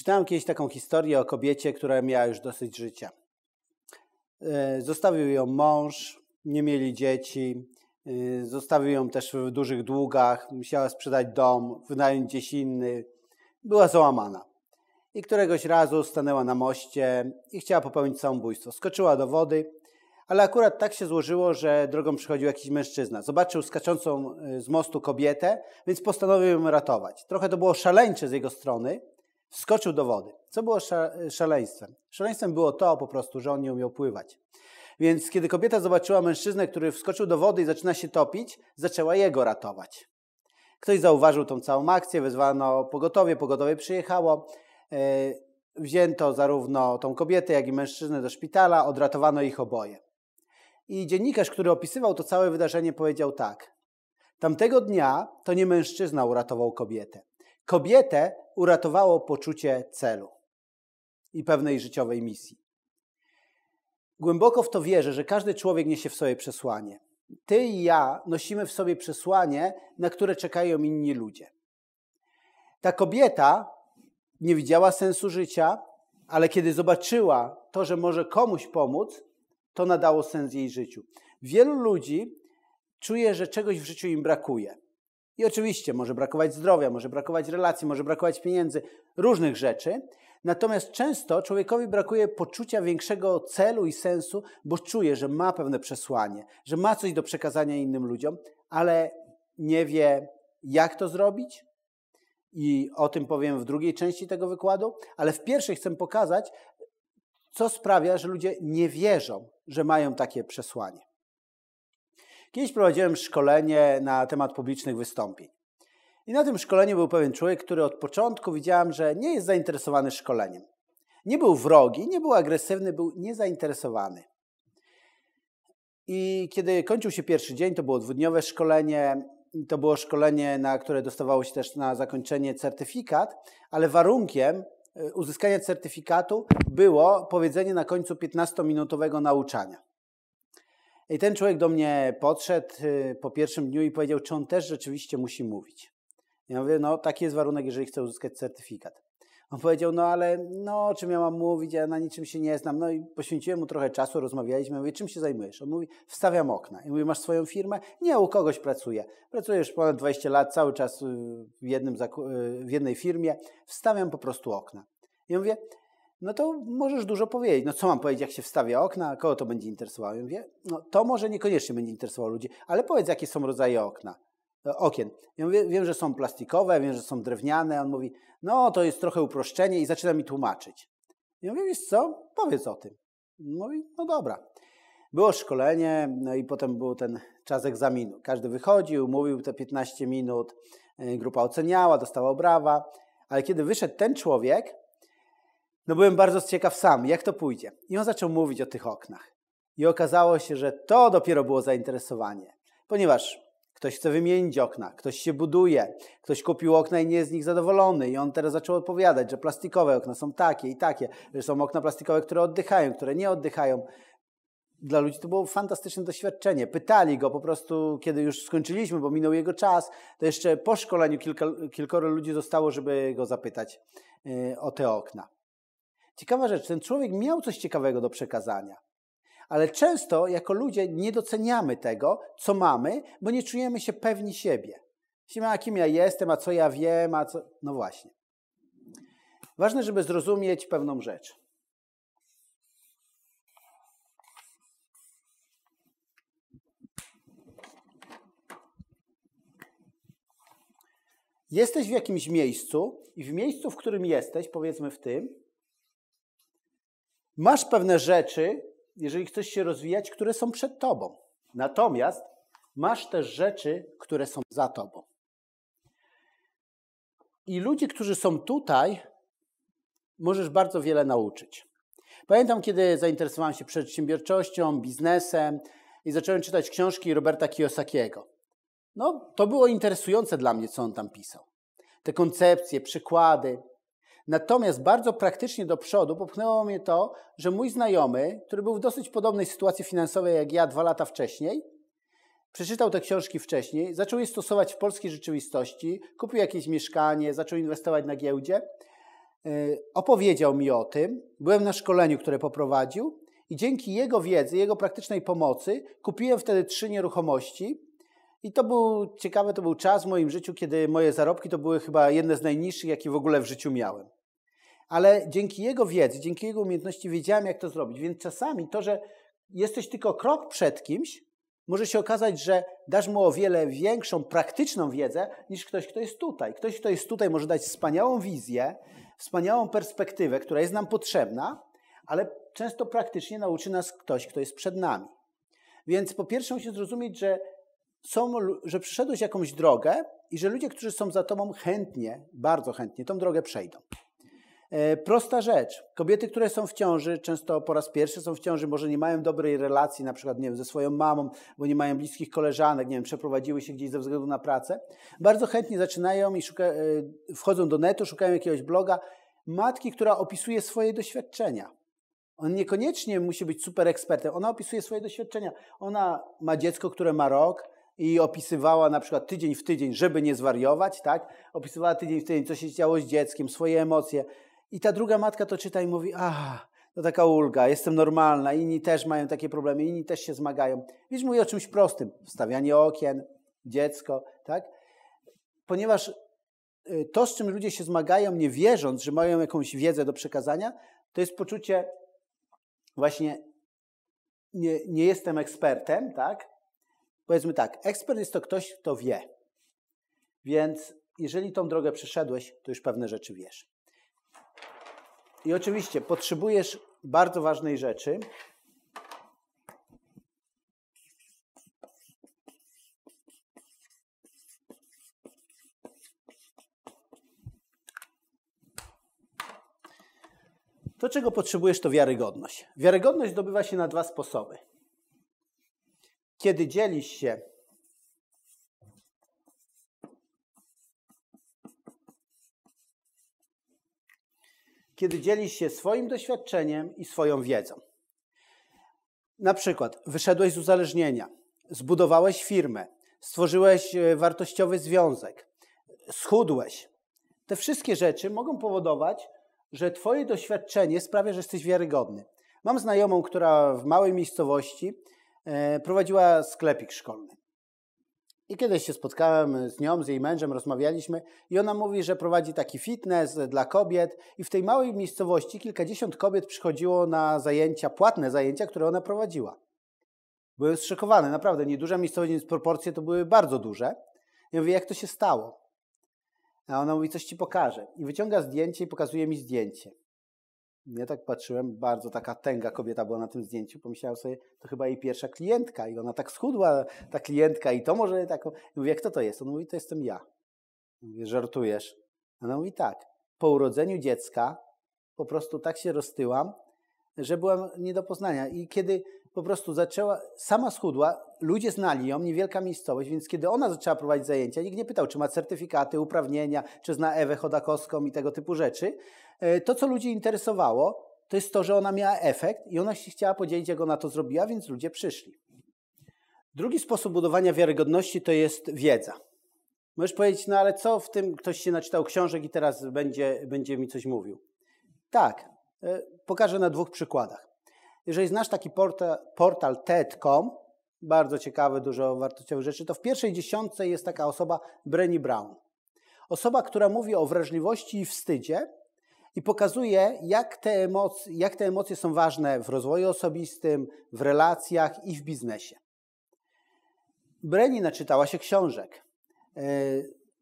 Czytałem kiedyś taką historię o kobiecie, która miała już dosyć życia. E, zostawił ją mąż, nie mieli dzieci, e, zostawił ją też w dużych długach, musiała sprzedać dom, wynająć gdzieś inny. Była załamana. I któregoś razu stanęła na moście i chciała popełnić samobójstwo. Skoczyła do wody, ale akurat tak się złożyło, że drogą przychodził jakiś mężczyzna. Zobaczył skaczącą e, z mostu kobietę, więc postanowił ją ratować. Trochę to było szaleńcze z jego strony, wskoczył do wody. Co było szaleństwem? Szaleństwem było to po prostu, że on nie umiał pływać. Więc kiedy kobieta zobaczyła mężczyznę, który wskoczył do wody i zaczyna się topić, zaczęła jego ratować. Ktoś zauważył tą całą akcję, wezwano pogotowie, pogotowie przyjechało. E, wzięto zarówno tą kobietę, jak i mężczyznę do szpitala, odratowano ich oboje. I dziennikarz, który opisywał to całe wydarzenie, powiedział tak. Tamtego dnia to nie mężczyzna uratował kobietę. Kobietę uratowało poczucie celu i pewnej życiowej misji. Głęboko w to wierzę, że każdy człowiek niesie w sobie przesłanie. Ty i ja nosimy w sobie przesłanie, na które czekają inni ludzie. Ta kobieta nie widziała sensu życia, ale kiedy zobaczyła to, że może komuś pomóc, to nadało sens jej życiu. Wielu ludzi czuje, że czegoś w życiu im brakuje. I oczywiście może brakować zdrowia, może brakować relacji, może brakować pieniędzy, różnych rzeczy. Natomiast często człowiekowi brakuje poczucia większego celu i sensu, bo czuje, że ma pewne przesłanie, że ma coś do przekazania innym ludziom, ale nie wie, jak to zrobić. I o tym powiem w drugiej części tego wykładu, ale w pierwszej chcę pokazać, co sprawia, że ludzie nie wierzą, że mają takie przesłanie. Kiedyś prowadziłem szkolenie na temat publicznych wystąpień. I na tym szkoleniu był pewien człowiek, który od początku widziałem, że nie jest zainteresowany szkoleniem. Nie był wrogi, nie był agresywny, był niezainteresowany. I kiedy kończył się pierwszy dzień, to było dwudniowe szkolenie, to było szkolenie, na które dostawało się też na zakończenie certyfikat, ale warunkiem e, uzyskania certyfikatu było powiedzenie na końcu 15-minutowego nauczania. I ten człowiek do mnie podszedł y, po pierwszym dniu i powiedział, czy on też rzeczywiście musi mówić. Ja mówię, no taki jest warunek, jeżeli chce uzyskać certyfikat. On powiedział, no ale no, o czym ja mam mówić, ja na niczym się nie znam. No i poświęciłem mu trochę czasu, rozmawialiśmy. Mówię, czym się zajmujesz? On mówi, wstawiam okna. I mówię, masz swoją firmę? Nie, u kogoś pracuję. Pracuję już ponad 20 lat, cały czas y, w, jednym, y, w jednej firmie. Wstawiam po prostu okna. I mówię, no to możesz dużo powiedzieć. No co mam powiedzieć, jak się wstawia okna, kogo to będzie interesowało? Ja mówię, no to może niekoniecznie będzie interesowało ludzi, ale powiedz, jakie są rodzaje okna, e, okien. Ja mówię, wiem, że są plastikowe, wiem, że są drewniane. On mówi, no to jest trochę uproszczenie i zaczyna mi tłumaczyć. Ja mówię, wiesz co, powiedz o tym. Mówi, no dobra. Było szkolenie, no i potem był ten czas egzaminu. Każdy wychodził, mówił te 15 minut, e, grupa oceniała, dostała brawa, ale kiedy wyszedł ten człowiek, no byłem bardzo ciekaw sam, jak to pójdzie. I on zaczął mówić o tych oknach. I okazało się, że to dopiero było zainteresowanie, ponieważ ktoś chce wymienić okna, ktoś się buduje, ktoś kupił okna i nie jest z nich zadowolony. I on teraz zaczął odpowiadać, że plastikowe okna są takie i takie, że są okna plastikowe, które oddychają, które nie oddychają. Dla ludzi to było fantastyczne doświadczenie. Pytali go po prostu, kiedy już skończyliśmy, bo minął jego czas, to jeszcze po szkoleniu kilka, kilkoro ludzi zostało, żeby go zapytać yy, o te okna. Ciekawa rzecz, ten człowiek miał coś ciekawego do przekazania. Ale często jako ludzie nie doceniamy tego, co mamy, bo nie czujemy się pewni siebie. Myślimy, a kim ja jestem, a co ja wiem, a co. No właśnie. Ważne, żeby zrozumieć pewną rzecz. Jesteś w jakimś miejscu i w miejscu, w którym jesteś, powiedzmy w tym, Masz pewne rzeczy, jeżeli chcesz się rozwijać, które są przed tobą. Natomiast masz też rzeczy, które są za tobą. I ludzi, którzy są tutaj, możesz bardzo wiele nauczyć. Pamiętam, kiedy zainteresowałem się przedsiębiorczością, biznesem i zacząłem czytać książki Roberta Kiyosakiego. No, to było interesujące dla mnie, co on tam pisał. Te koncepcje, przykłady. Natomiast bardzo praktycznie do przodu popchnęło mnie to, że mój znajomy, który był w dosyć podobnej sytuacji finansowej jak ja dwa lata wcześniej, przeczytał te książki wcześniej, zaczął je stosować w polskiej rzeczywistości, kupił jakieś mieszkanie, zaczął inwestować na giełdzie, opowiedział mi o tym. Byłem na szkoleniu, które poprowadził i dzięki jego wiedzy, jego praktycznej pomocy kupiłem wtedy trzy nieruchomości. I to był ciekawy, to był czas w moim życiu, kiedy moje zarobki to były chyba jedne z najniższych, jakie w ogóle w życiu miałem. Ale dzięki jego wiedzy, dzięki jego umiejętności wiedziałem, jak to zrobić. Więc czasami to, że jesteś tylko krok przed kimś, może się okazać, że dasz mu o wiele większą praktyczną wiedzę niż ktoś, kto jest tutaj. Ktoś, kto jest tutaj, może dać wspaniałą wizję, wspaniałą perspektywę, która jest nam potrzebna, ale często praktycznie nauczy nas ktoś, kto jest przed nami. Więc po pierwsze musi zrozumieć, że, są, że przeszedłeś jakąś drogę i że ludzie, którzy są za tobą chętnie, bardzo chętnie tą drogę przejdą. E, prosta rzecz. Kobiety, które są w ciąży, często po raz pierwszy są w ciąży, może nie mają dobrej relacji, na przykład nie wiem, ze swoją mamą, bo nie mają bliskich koleżanek, nie wiem, przeprowadziły się gdzieś ze względu na pracę. Bardzo chętnie zaczynają i szuka, e, wchodzą do netu, szukają jakiegoś bloga matki, która opisuje swoje doświadczenia. On niekoniecznie musi być super ekspertem. Ona opisuje swoje doświadczenia. Ona ma dziecko, które ma rok i opisywała na przykład tydzień w tydzień, żeby nie zwariować, tak? Opisywała tydzień w tydzień, co się działo z dzieckiem, swoje emocje. I ta druga matka to czyta i mówi, a, to taka ulga, jestem normalna, inni też mają takie problemy, inni też się zmagają. Wiesz, mówię o czymś prostym, wstawianie okien, dziecko, tak? Ponieważ y, to, z czym ludzie się zmagają, nie wierząc, że mają jakąś wiedzę do przekazania, to jest poczucie właśnie nie, nie jestem ekspertem, tak? Powiedzmy tak, ekspert jest to ktoś, kto wie. Więc jeżeli tą drogę przeszedłeś, to już pewne rzeczy wiesz. I oczywiście potrzebujesz bardzo ważnej rzeczy. To, czego potrzebujesz, to wiarygodność. Wiarygodność zdobywa się na dwa sposoby. Kiedy dzielisz się kiedy dzielisz się swoim doświadczeniem i swoją wiedzą. Na przykład wyszedłeś z uzależnienia, zbudowałeś firmę, stworzyłeś e, wartościowy związek, schudłeś. Te wszystkie rzeczy mogą powodować, że Twoje doświadczenie sprawia, że jesteś wiarygodny. Mam znajomą, która w małej miejscowości prowadziła sklepik szkolny. I kiedyś się spotkałem z nią, z jej mężem, rozmawialiśmy i ona mówi, że prowadzi taki fitness dla kobiet i w tej małej miejscowości kilkadziesiąt kobiet przychodziło na zajęcia, płatne zajęcia, które ona prowadziła. Byłem zszokowany, naprawdę, nieduża miejscowość, więc proporcje to były bardzo duże. Ja mówię, jak to się stało? A ona mówi, coś ci pokaże. I wyciąga zdjęcie i pokazuje mi zdjęcie. Ja tak patrzyłem, bardzo taka tęga kobieta była na tym zdjęciu. Pomyślałem sobie, to chyba jej pierwsza klientka i ona tak schudła, ta klientka i to może taką... Mówię, kto to jest? On mówi, to jestem ja. Mówię, żartujesz? Ona mówi, tak. Po urodzeniu dziecka po prostu tak się roztyłam, że byłam nie do poznania. I kiedy po prostu zaczęła, sama schudła, ludzie znali ją, niewielka miejscowość, więc kiedy ona zaczęła prowadzić zajęcia, nikt nie pytał, czy ma certyfikaty, uprawnienia, czy zna Ewę Chodakowską i tego typu rzeczy. E, to, co ludzi interesowało, to jest to, że ona miała efekt i ona się chciała podzielić, jak ona to zrobiła, więc ludzie przyszli. Drugi sposób budowania wiarygodności to jest wiedza. Możesz powiedzieć, no ale co w tym, ktoś się naczytał książek i teraz będzie, będzie mi coś mówił. Tak, e, pokażę na dwóch przykładach. Jeżeli znasz taki portal, portal TED.com, bardzo ciekawy, dużo wartościowych rzeczy, to w pierwszej dziesiątce jest taka osoba Brenny Brown. Osoba, która mówi o wrażliwości i wstydzie i pokazuje, jak te, emocje, jak te emocje są ważne w rozwoju osobistym, w relacjach i w biznesie. Brenny naczytała się książek. E,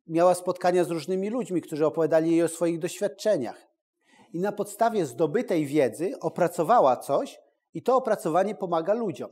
miała spotkania z różnymi ludźmi, którzy opowiadali jej o swoich doświadczeniach. I na podstawie zdobytej wiedzy opracowała coś, i to opracowanie pomaga ludziom.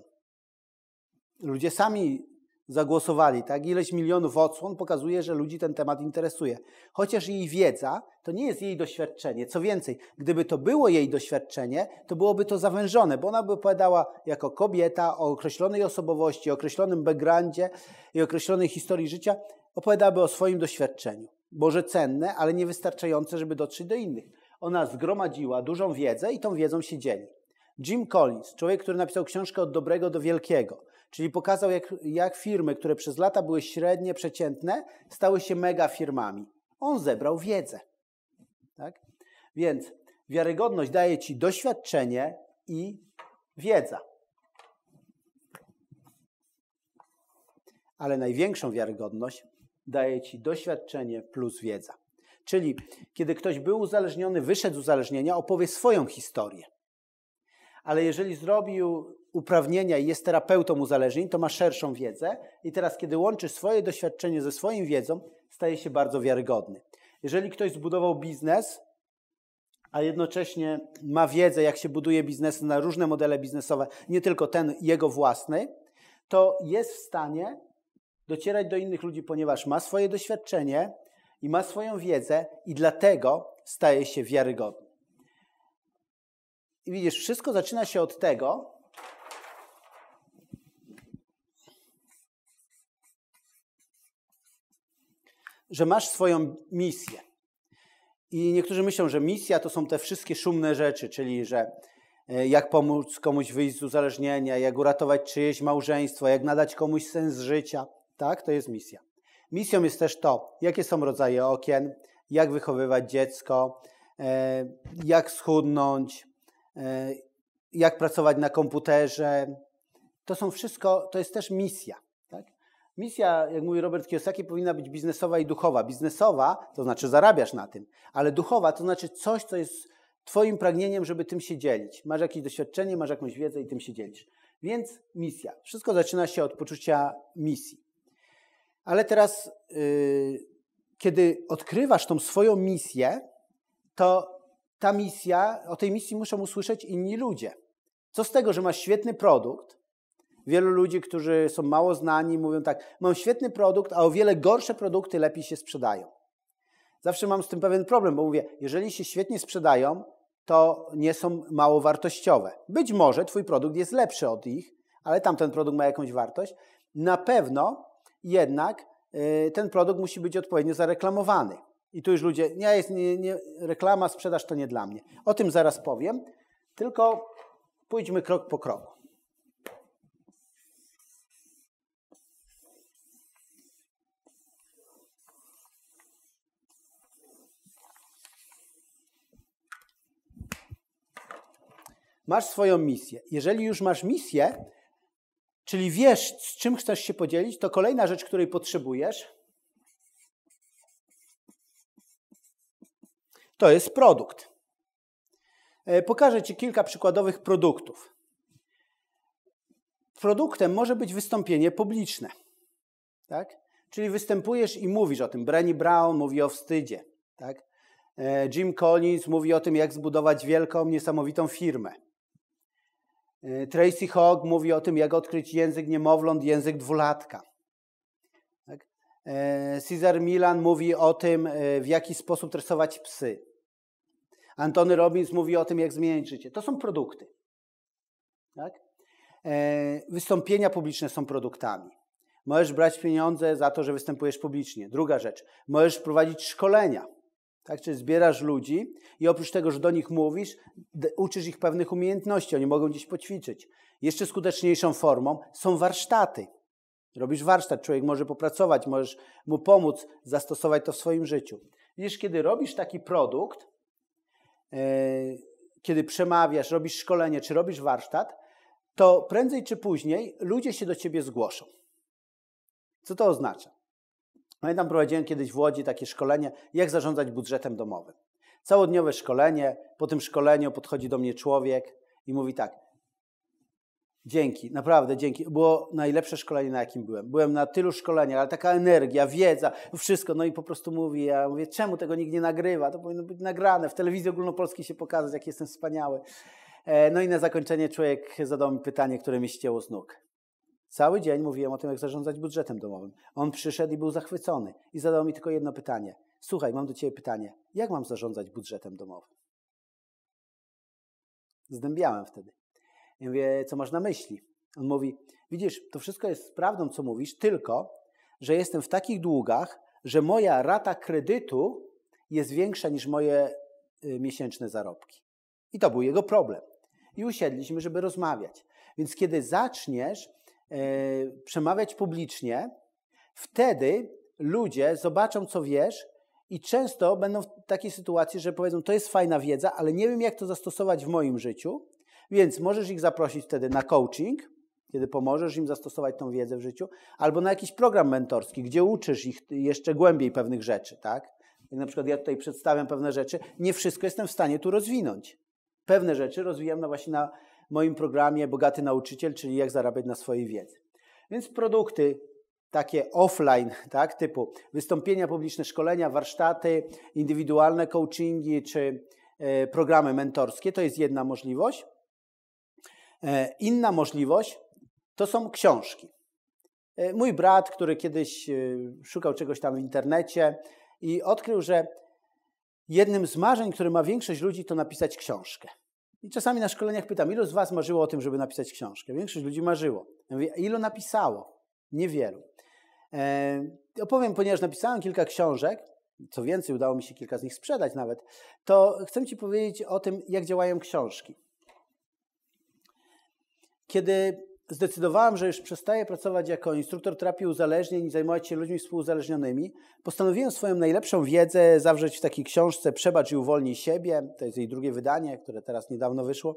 Ludzie sami zagłosowali, tak? Ileś milionów odsłon pokazuje, że ludzi ten temat interesuje. Chociaż jej wiedza to nie jest jej doświadczenie. Co więcej, gdyby to było jej doświadczenie, to byłoby to zawężone, bo ona by opowiadała jako kobieta o określonej osobowości, określonym backgroundzie i określonej historii życia, opowiadałaby o swoim doświadczeniu. Boże cenne, ale niewystarczające, żeby dotrzeć do innych. Ona zgromadziła dużą wiedzę i tą wiedzą się dzieli. Jim Collins, człowiek, który napisał książkę od dobrego do wielkiego, czyli pokazał, jak, jak firmy, które przez lata były średnie, przeciętne, stały się mega firmami. On zebrał wiedzę. Tak? Więc wiarygodność daje ci doświadczenie i wiedza. Ale największą wiarygodność daje ci doświadczenie plus wiedza. Czyli kiedy ktoś był uzależniony, wyszedł z uzależnienia, opowie swoją historię. Ale jeżeli zrobił uprawnienia i jest terapeutą uzależnień, to ma szerszą wiedzę i teraz, kiedy łączy swoje doświadczenie ze swoją wiedzą, staje się bardzo wiarygodny. Jeżeli ktoś zbudował biznes, a jednocześnie ma wiedzę, jak się buduje biznes na różne modele biznesowe, nie tylko ten jego własny, to jest w stanie docierać do innych ludzi, ponieważ ma swoje doświadczenie i ma swoją wiedzę i dlatego staje się wiarygodny. I widzisz, wszystko zaczyna się od tego, że masz swoją misję. I niektórzy myślą, że misja to są te wszystkie szumne rzeczy, czyli że e, jak pomóc komuś wyjść z uzależnienia, jak uratować czyjeś małżeństwo, jak nadać komuś sens życia. Tak, to jest misja. Misją jest też to, jakie są rodzaje okien, jak wychowywać dziecko, e, jak schudnąć, jak pracować na komputerze. To są wszystko, to jest też misja. Misja, jak mówi Robert Kiyosaki, powinna być biznesowa i duchowa. Biznesowa to znaczy zarabiasz na tym, ale duchowa to znaczy coś, co jest Twoim pragnieniem, żeby tym się dzielić. Masz jakieś doświadczenie, masz jakąś wiedzę i tym się dzielisz. Więc misja. Wszystko zaczyna się od poczucia misji. Ale teraz, yy, kiedy odkrywasz tą swoją misję, to ta misja, o tej misji muszą usłyszeć inni ludzie. Co z tego, że masz świetny produkt, Wielu ludzi, którzy są mało znani, mówią tak: Mam świetny produkt, a o wiele gorsze produkty lepiej się sprzedają. Zawsze mam z tym pewien problem, bo mówię: Jeżeli się świetnie sprzedają, to nie są mało wartościowe. Być może Twój produkt jest lepszy od ich, ale tamten produkt ma jakąś wartość. Na pewno jednak y, ten produkt musi być odpowiednio zareklamowany. I tu już ludzie, nie jest nie, nie, reklama, sprzedaż to nie dla mnie. O tym zaraz powiem, tylko pójdźmy krok po kroku. masz swoją misję. Jeżeli już masz misję, czyli wiesz, z czym chcesz się podzielić, to kolejna rzecz, której potrzebujesz, to jest produkt. E, pokażę Ci kilka przykładowych produktów. Produktem może być wystąpienie publiczne. Tak? Czyli występujesz i mówisz o tym. Brenny Brown mówi o wstydzie. Tak? E, Jim Collins mówi o tym, jak zbudować wielką, niesamowitą firmę. E, Tracy Hogg mówi o tym, jak odkryć język niemowląt, język dwulatka. E, Cesar Milan mówi o tym, e, w jaki sposób tresować psy. Antony Robbins mówi o tym, jak zmieniać życie. To są produkty. Tak? Wystąpienia publiczne są produktami. Możesz brać pieniądze za to, że występujesz publicznie. Druga rzecz, możesz prowadzić szkolenia. Tak, czyli zbierasz ludzi i oprócz tego, że do nich mówisz, uczysz ich pewnych umiejętności, oni mogą gdzieś poćwiczyć. Jeszcze skuteczniejszą formą są warsztaty. Robisz warsztat, człowiek może popracować, możesz mu pomóc zastosować to w swoim życiu. Widzisz, kiedy robisz taki produkt, yy, kiedy przemawiasz, robisz szkolenie czy robisz warsztat, to prędzej czy później ludzie się do ciebie zgłoszą. Co to oznacza? Pamiętam, prowadziłem kiedyś w Łodzi takie szkolenie, jak zarządzać budżetem domowym. Całodniowe szkolenie, po tym szkoleniu podchodzi do mnie człowiek i mówi tak, dzięki, naprawdę dzięki. Było najlepsze szkolenie, na jakim byłem. Byłem na tylu szkoleniach, ale taka energia, wiedza, wszystko. No i po prostu mówi, ja mówię, czemu tego nikt nie nagrywa? To powinno być nagrane, w telewizji ogólnopolskiej się pokazać, jak jestem wspaniały. E, no i na zakończenie człowiek zadał mi pytanie, które mi ścięło z nóg. Cały dzień mówiłem o tym, jak zarządzać budżetem domowym. On przyszedł i był zachwycony i zadał mi tylko jedno pytanie. Słuchaj, mam do ciebie pytanie. Jak mam zarządzać budżetem domowym? Zdębiałem wtedy. Ja mówię, co masz na myśli? On mówi, widzisz, to wszystko jest prawdą, co mówisz, tylko, że jestem w takich długach, że moja rata kredytu jest większa niż moje y, miesięczne zarobki. I to był jego problem. I usiedliśmy, żeby rozmawiać. Więc kiedy zaczniesz E, przemawiać publicznie, wtedy ludzie zobaczą, co wiesz I często będą w takiej sytuacji, że powiedzą, to jest fajna wiedza, ale nie wiem, jak to zastosować w moim życiu, więc możesz ich zaprosić wtedy na coaching, kiedy pomożesz im zastosować tą wiedzę w życiu, albo na jakiś program mentorski, gdzie uczysz ich jeszcze głębiej pewnych rzeczy, tak? Jak na przykład ja tutaj przedstawiam pewne rzeczy, nie wszystko jestem w stanie tu rozwinąć. Pewne rzeczy rozwijam na właśnie na moim programie Bogaty Nauczyciel, czyli jak zarabiać na swojej wiedzy. Więc produkty takie offline, tak, typu wystąpienia publiczne, szkolenia, warsztaty, indywidualne coachingi czy e, programy mentorskie, to jest jedna możliwość. E, inna możliwość to są książki. E, mój brat, który kiedyś szukał czegoś tam w internecie i odkrył, że jednym z marzeń, które ma większość ludzi, to napisać książkę. I czasami na szkoleniach pytam, ilu z Was marzyło o tym, żeby napisać książkę? Większość ludzi marzyło. Ja mówię, ilu napisało? Niewielu. E, opowiem, ponieważ napisałem kilka książek, co więcej, udało mi się kilka z nich sprzedać nawet, to chcę Ci powiedzieć o tym, jak działają książki. Kiedy zdecydowałem, że już przestaję pracować jako instruktor terapii uzależnień i zajmować się ludźmi współuzależnionymi, postanowiłem swoją najlepszą wiedzę zawrzeć w takiej książce Przebacz i uwolnij siebie. To jest jej drugie wydanie, które teraz niedawno wyszło.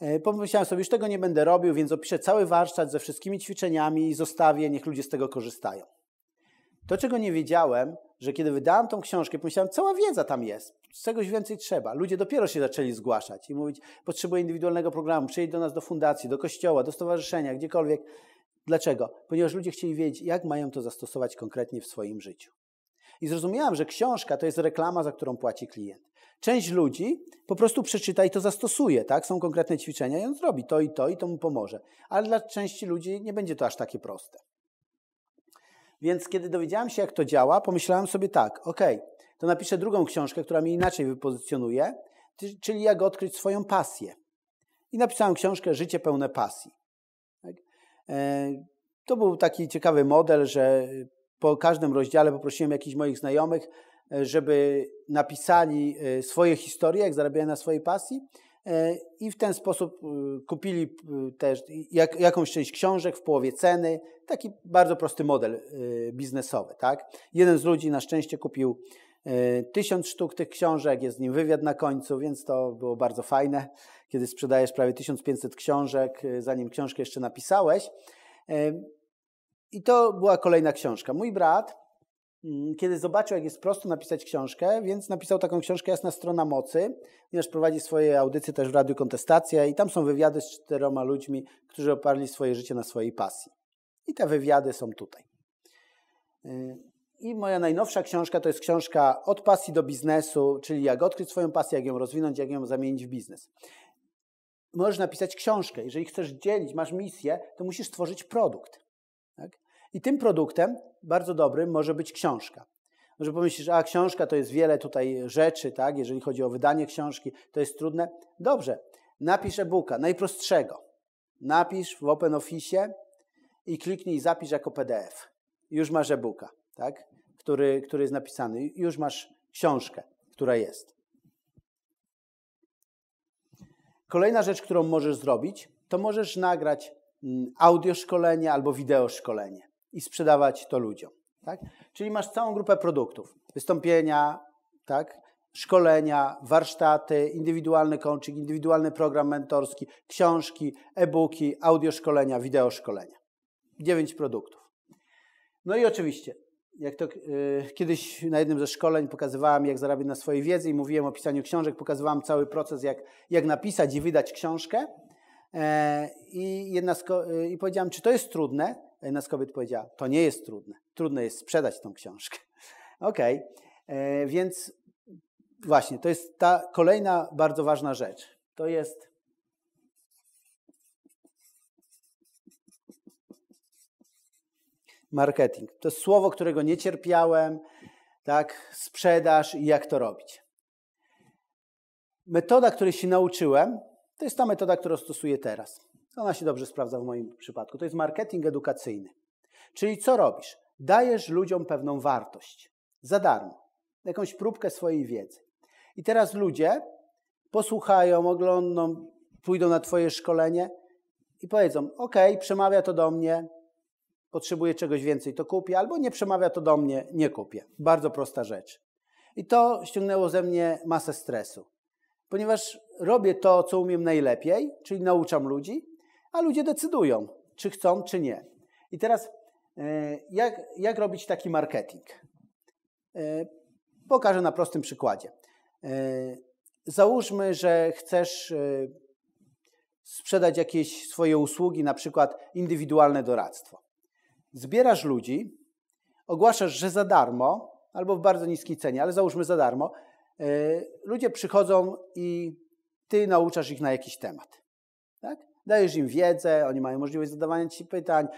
E, pomyślałem sobie, już tego nie będę robił, więc opiszę cały warsztat ze wszystkimi ćwiczeniami i zostawię, niech ludzie z tego korzystają. To, czego nie wiedziałem, że kiedy wydałem tą książkę, pomyślałem, cała wiedza tam jest, czegoś więcej trzeba. Ludzie dopiero się zaczęli zgłaszać i mówić, potrzebuję indywidualnego programu, przyjdź do nas do fundacji, do kościoła, do stowarzyszenia, gdziekolwiek. Dlaczego? Ponieważ ludzie chcieli wiedzieć, jak mają to zastosować konkretnie w swoim życiu. I zrozumiałem, że książka to jest reklama, za którą płaci klient. Część ludzi po prostu przeczyta i to zastosuje, tak? Są konkretne ćwiczenia i on zrobi to i to i to mu pomoże. Ale dla części ludzi nie będzie to aż takie proste. Więc kiedy dowiedziałem się, jak to działa, pomyślałem sobie tak, ok, to napiszę drugą książkę, która mnie inaczej wypozycjonuje, czyli jak odkryć swoją pasję. I napisałem książkę Życie pełne pasji. Tak? E, to był taki ciekawy model, że po każdym rozdziale poprosiłem jakichś moich znajomych, e, żeby napisali e, swoje historie, jak zarabiają na swojej pasji i w ten sposób kupili też jak, jakąś część książek w połowie ceny. Taki bardzo prosty model biznesowy. Tak? Jeden z ludzi na szczęście kupił tysiąc sztuk tych książek, jest z nim wywiad na końcu, więc to było bardzo fajne, kiedy sprzedajesz prawie 1500 książek, zanim książkę jeszcze napisałeś. I to była kolejna książka. Mój brat, kiedy zobaczył, jak jest prosto napisać książkę, więc napisał taką książkę Jasna Strona Mocy, ponieważ prowadzi swoje audycje też w Radiu Kontestacja i tam są wywiady z czteroma ludźmi, którzy oparli swoje życie na swojej pasji. I te wywiady są tutaj. Y, I moja najnowsza książka to jest książka Od pasji do biznesu, czyli jak odkryć swoją pasję, jak ją rozwinąć, jak ją zamienić w biznes. Możesz napisać książkę. Jeżeli chcesz dzielić, masz misję, to musisz stworzyć produkt. I tym produktem bardzo dobrym może być książka. Może pomyślisz, a książka to jest wiele tutaj rzeczy, tak? jeżeli chodzi o wydanie książki, to jest trudne. Dobrze, napisz e-booka, najprostszego. Napisz w OpenOffice i kliknij zapisz jako PDF. Już masz e-booka, tak? który, który jest napisany. Już masz książkę, która jest. Kolejna rzecz, którą możesz zrobić, to możesz nagrać mm, audio szkolenie albo wideo szkolenie i sprzedawać to ludziom. Tak? Czyli masz całą grupę produktów. Wystąpienia, tak? szkolenia, warsztaty, indywidualny coaching, indywidualny program mentorski, książki, e-booki, audioszkolenia, wideoszkolenia. Dziewięć produktów. No i oczywiście, jak to yy, kiedyś na jednym ze szkoleń pokazywałem, jak zarabiać na swojej wiedzy i mówiłem o pisaniu książek, pokazywałem cały proces, jak, jak napisać i wydać książkę. E, I, jedna e, I powiedziałem, czy to jest trudne? Jedna z kobiet powiedziała, to nie jest trudne. Trudne jest sprzedać tą książkę. Okej, okay. E, więc właśnie, to jest ta kolejna bardzo ważna rzecz. To jest marketing. To jest słowo, którego nie cierpiałem, tak, sprzedaż i jak to robić. Metoda, której się nauczyłem, to jest ta metoda, którą stosuję teraz. Ona się dobrze sprawdza w moim przypadku. To jest marketing edukacyjny. Czyli co robisz? Dajesz ludziom pewną wartość za darmo, jakąś próbkę swojej wiedzy. I teraz ludzie posłuchają, oglądną, pójdą na Twoje szkolenie i powiedzą: OK, przemawia to do mnie, potrzebuję czegoś więcej, to kupię, albo nie przemawia to do mnie, nie kupię. Bardzo prosta rzecz. I to ściągnęło ze mnie masę stresu, ponieważ robię to, co umiem najlepiej, czyli nauczam ludzi, a ludzie decydują, czy chcą, czy nie. I teraz, e, jak, jak robić taki marketing? E, pokażę na prostym przykładzie. E, załóżmy, że chcesz sprzedać jakieś swoje usługi, na przykład indywidualne doradztwo. Zbierasz ludzi, ogłaszasz, że za darmo, albo w bardzo niskiej cenie, ale załóżmy za darmo, ludzie przychodzą i ty nauczasz ich na jakiś temat. Dajesz im wiedzę, oni mają możliwość zadawania ci pytań,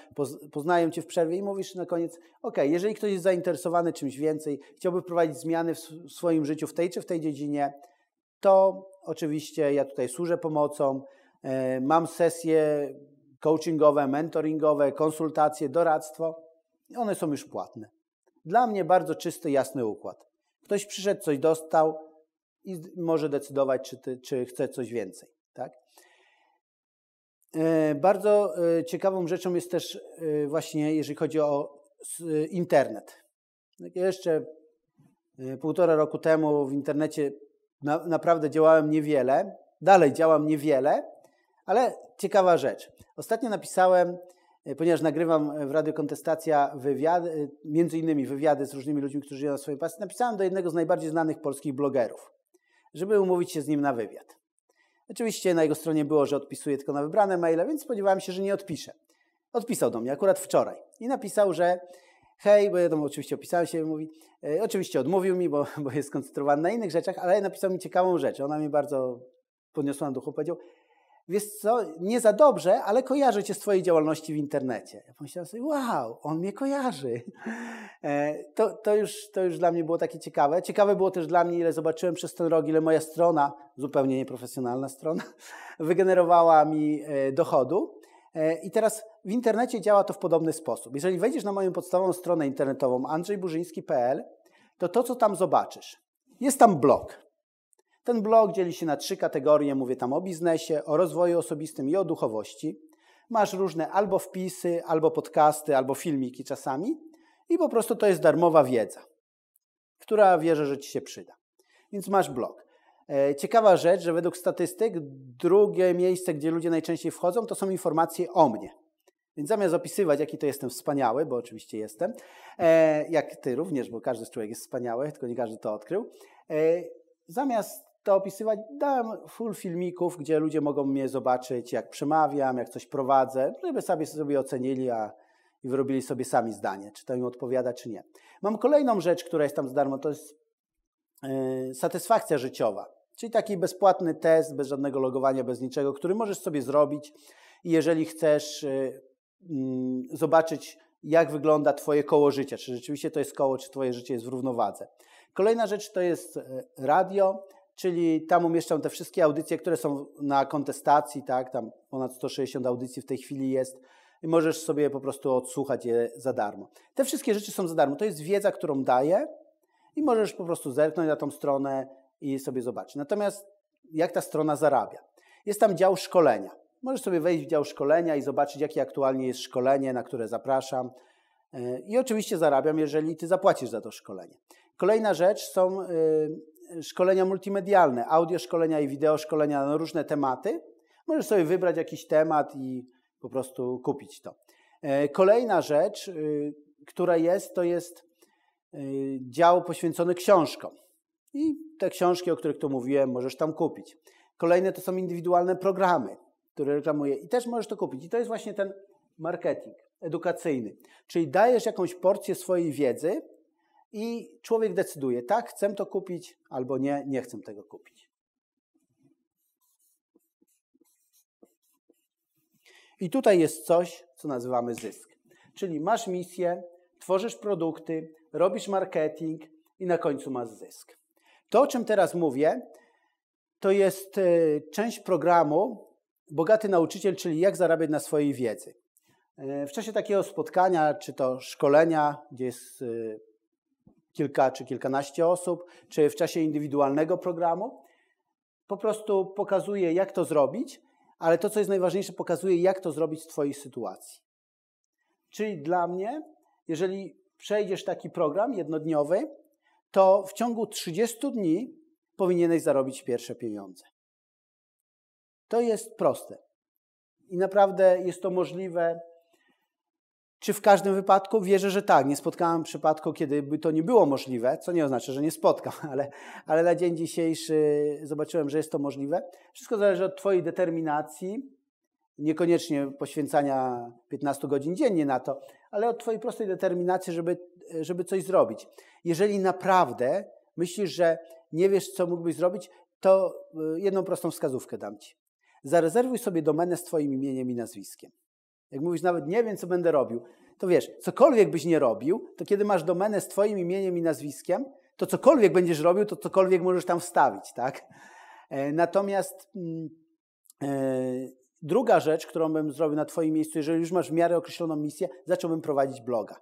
poznają cię w przerwie i mówisz na koniec: OK, jeżeli ktoś jest zainteresowany czymś więcej, chciałby wprowadzić zmiany w swoim życiu w tej czy w tej dziedzinie, to oczywiście ja tutaj służę pomocą. E, mam sesje coachingowe, mentoringowe, konsultacje, doradztwo. One są już płatne. Dla mnie bardzo czysty, jasny układ. Ktoś przyszedł, coś dostał i może decydować, czy, ty, czy chce coś więcej. Tak? E, bardzo e, ciekawą rzeczą jest też e, właśnie, jeżeli chodzi o internet. Jeszcze półtora roku temu w internecie na, naprawdę działałem niewiele, dalej działam niewiele, ale ciekawa rzecz. Ostatnio napisałem, ponieważ nagrywam w Radio Kontestacja wywiady, między innymi wywiady z różnymi ludźmi, którzy żyją na swojej pasji, napisałem do jednego z najbardziej znanych polskich blogerów, żeby umówić się z nim na wywiad. Oczywiście na jego stronie było, że odpisuje tylko na wybrane maile, więc spodziewałem się, że nie odpisze. Odpisał do mnie akurat wczoraj i napisał, że hej, bo ja tam oczywiście opisałem się, mówi, e, oczywiście odmówił mi, bo, bo jest skoncentrowany na innych rzeczach, ale napisał mi ciekawą rzecz. Ona mi bardzo podniosła na duchu. Powiedział, wiesz co, nie za dobrze, ale kojarzę cię z twojej działalności w internecie. Ja pomyślałem sobie, wow, on mnie kojarzy. E, to, to, już, to już dla mnie było takie ciekawe. Ciekawe było też dla mnie, ile zobaczyłem przez ten rok, ile moja strona, zupełnie nieprofesjonalna strona, wygenerowała mi e, dochodu. E, I teraz w internecie działa to w podobny sposób. Jeżeli wejdziesz na moją podstawową stronę internetową andrzejburzyński.pl, to to, co tam zobaczysz, jest tam blog. Ten blog dzieli się na trzy kategorie. Mówię tam o biznesie, o rozwoju osobistym i o duchowości. Masz różne albo wpisy, albo podcasty, albo filmiki czasami. I po prostu to jest darmowa wiedza, która wierzę, że Ci się przyda. Więc masz blog. E, ciekawa rzecz, że według statystyk drugie miejsce, gdzie ludzie najczęściej wchodzą, to są informacje o mnie. Więc zamiast opisywać, jaki to jestem wspaniały, bo oczywiście jestem, e, jak ty również, bo każdy człowiek jest wspaniały, tylko nie każdy to odkrył, e, zamiast to opisywać, dałem full filmików, gdzie ludzie mogą mnie zobaczyć, jak przemawiam, jak coś prowadzę, żeby sobie sobie ocenili a, i wyrobili sobie sami zdanie, czy to im odpowiada, czy nie. Mam kolejną rzecz, która jest tam za darmo, to jest yy, satysfakcja życiowa, czyli taki bezpłatny test, bez żadnego logowania, bez niczego, który możesz sobie zrobić i jeżeli chcesz yy, yy, zobaczyć, jak wygląda Twoje koło życia, czy rzeczywiście to jest koło, czy Twoje życie jest w równowadze. Kolejna rzecz to jest e, radio czyli tam umieszczam te wszystkie audycje, które są na kontestacji, tak, tam ponad 160 audycji w tej chwili jest i możesz sobie po prostu odsłuchać je za darmo. Te wszystkie rzeczy są za darmo. To jest wiedza, którą daję i możesz po prostu zerknąć na tą stronę i sobie zobaczyć. Natomiast jak ta strona zarabia? Jest tam dział szkolenia. Możesz sobie wejść w dział szkolenia i zobaczyć, jakie aktualnie jest szkolenie, na które zapraszam. E, I oczywiście zarabiam, jeżeli ty zapłacisz za to szkolenie. Kolejna rzecz są y, szkolenia multimedialne, audio szkolenia i wideo szkolenia na różne tematy. Możesz sobie wybrać jakiś temat i po prostu kupić to. E, kolejna rzecz, y, która jest, to jest y, dział poświęcony książkom. I te książki, o których tu mówiłem, możesz tam kupić. Kolejne to są indywidualne programy, które reklamuję i też możesz to kupić. I to jest właśnie ten marketing edukacyjny. Czyli dajesz jakąś porcję swojej wiedzy, i człowiek decyduje, tak, chcę to kupić, albo nie, nie chcę tego kupić. I tutaj jest coś, co nazywamy zysk. Czyli masz misję, tworzysz produkty, robisz marketing i na końcu masz zysk. To, o czym teraz mówię, to jest e, część programu Bogaty Nauczyciel, czyli jak zarabiać na swojej wiedzy. E, w czasie takiego spotkania, czy to szkolenia, gdzie jest e, kilka czy kilkanaście osób, czy w czasie indywidualnego programu. Po prostu pokazuje, jak to zrobić, ale to, co jest najważniejsze, pokazuje, jak to zrobić w Twojej sytuacji. Czyli dla mnie, jeżeli przejdziesz taki program jednodniowy, to w ciągu 30 dni powinieneś zarobić pierwsze pieniądze. To jest proste. I naprawdę jest to możliwe. Czy w każdym wypadku? Wierzę, że tak. Nie spotkałem przypadku, kiedy by to nie było możliwe, co nie oznacza, że nie spotkam, ale, ale na dzień dzisiejszy zobaczyłem, że jest to możliwe. Wszystko zależy od Twojej determinacji, niekoniecznie poświęcania 15 godzin dziennie na to, ale od Twojej prostej determinacji, żeby, żeby coś zrobić. Jeżeli naprawdę myślisz, że nie wiesz, co mógłbyś zrobić, to y, jedną prostą wskazówkę dam Ci. Zarezerwuj sobie domenę z Twoim imieniem i nazwiskiem. Jak mówisz, nawet nie wiem, co będę robił, to wiesz, cokolwiek byś nie robił, to kiedy masz domenę z Twoim imieniem i nazwiskiem, to cokolwiek będziesz robił, to cokolwiek możesz tam wstawić, tak? E, natomiast mm, e, Druga rzecz, którą bym zrobił na Twoim miejscu, jeżeli już masz w miarę określoną misję, zacząłbym prowadzić bloga.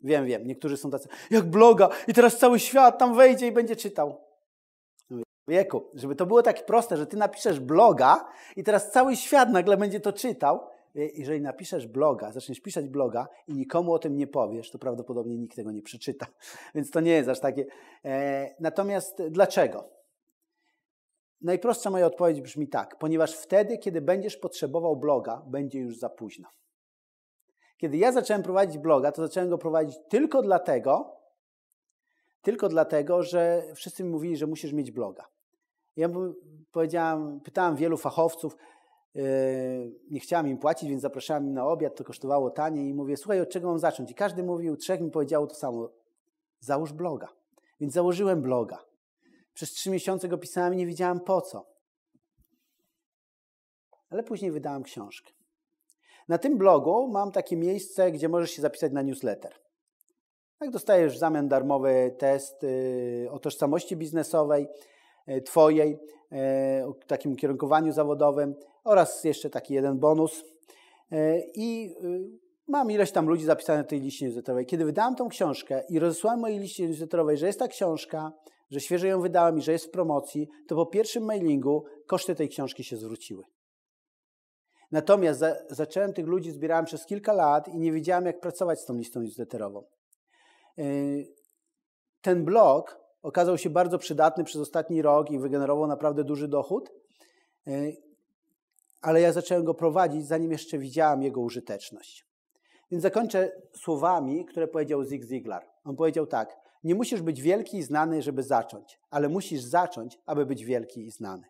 Wiem, wiem, niektórzy są tacy, jak bloga i teraz cały świat tam wejdzie i będzie czytał. Wieku, żeby to było tak proste, że ty napiszesz bloga i teraz cały świat nagle będzie to czytał. Jeżeli napiszesz bloga, zaczniesz pisać bloga i nikomu o tym nie powiesz, to prawdopodobnie nikt tego nie przeczyta. Więc to nie jest aż takie. E, natomiast dlaczego? Najprostsza moja odpowiedź brzmi tak, ponieważ wtedy, kiedy będziesz potrzebował bloga, będzie już za późno. Kiedy ja zacząłem prowadzić bloga, to zacząłem go prowadzić tylko dlatego, tylko dlatego, że wszyscy mi mówili, że musisz mieć bloga. Ja powiedziałem, pytałem wielu fachowców, nie chciałem im płacić, więc zapraszałem im na obiad, to kosztowało taniej i mówię, słuchaj, od czego mam zacząć? I każdy mówił, trzech mi powiedziało to samo, załóż bloga. Więc założyłem bloga. Przez trzy miesiące go pisałem i nie wiedziałem po co. Ale później wydałem książkę. Na tym blogu mam takie miejsce, gdzie możesz się zapisać na newsletter. Tak dostajesz w zamian darmowy test y, o tożsamości biznesowej Twojej, y, o takim ukierunkowaniu zawodowym oraz jeszcze taki jeden bonus. I mam ileś tam ludzi zapisanych na tej liście newsletterowej. Kiedy wydałem tą książkę i rozesłałem mojej liście newsletterowej, że jest ta książka, że świeżo ją wydałem i że jest w promocji, to po pierwszym mailingu koszty tej książki się zwróciły. Natomiast za, zacząłem tych ludzi, zbierałem przez kilka lat i nie wiedziałem, jak pracować z tą listą newsletterową. Ten blog okazał się bardzo przydatny przez ostatni rok i wygenerował naprawdę duży dochód, yy, ale ja zacząłem go prowadzić, zanim jeszcze widziałem jego użyteczność. Więc zakończę słowami, które powiedział Zig Ziglar. On powiedział tak: nie musisz być wielki i znany, żeby zacząć, ale musisz zacząć, aby być wielki i znany.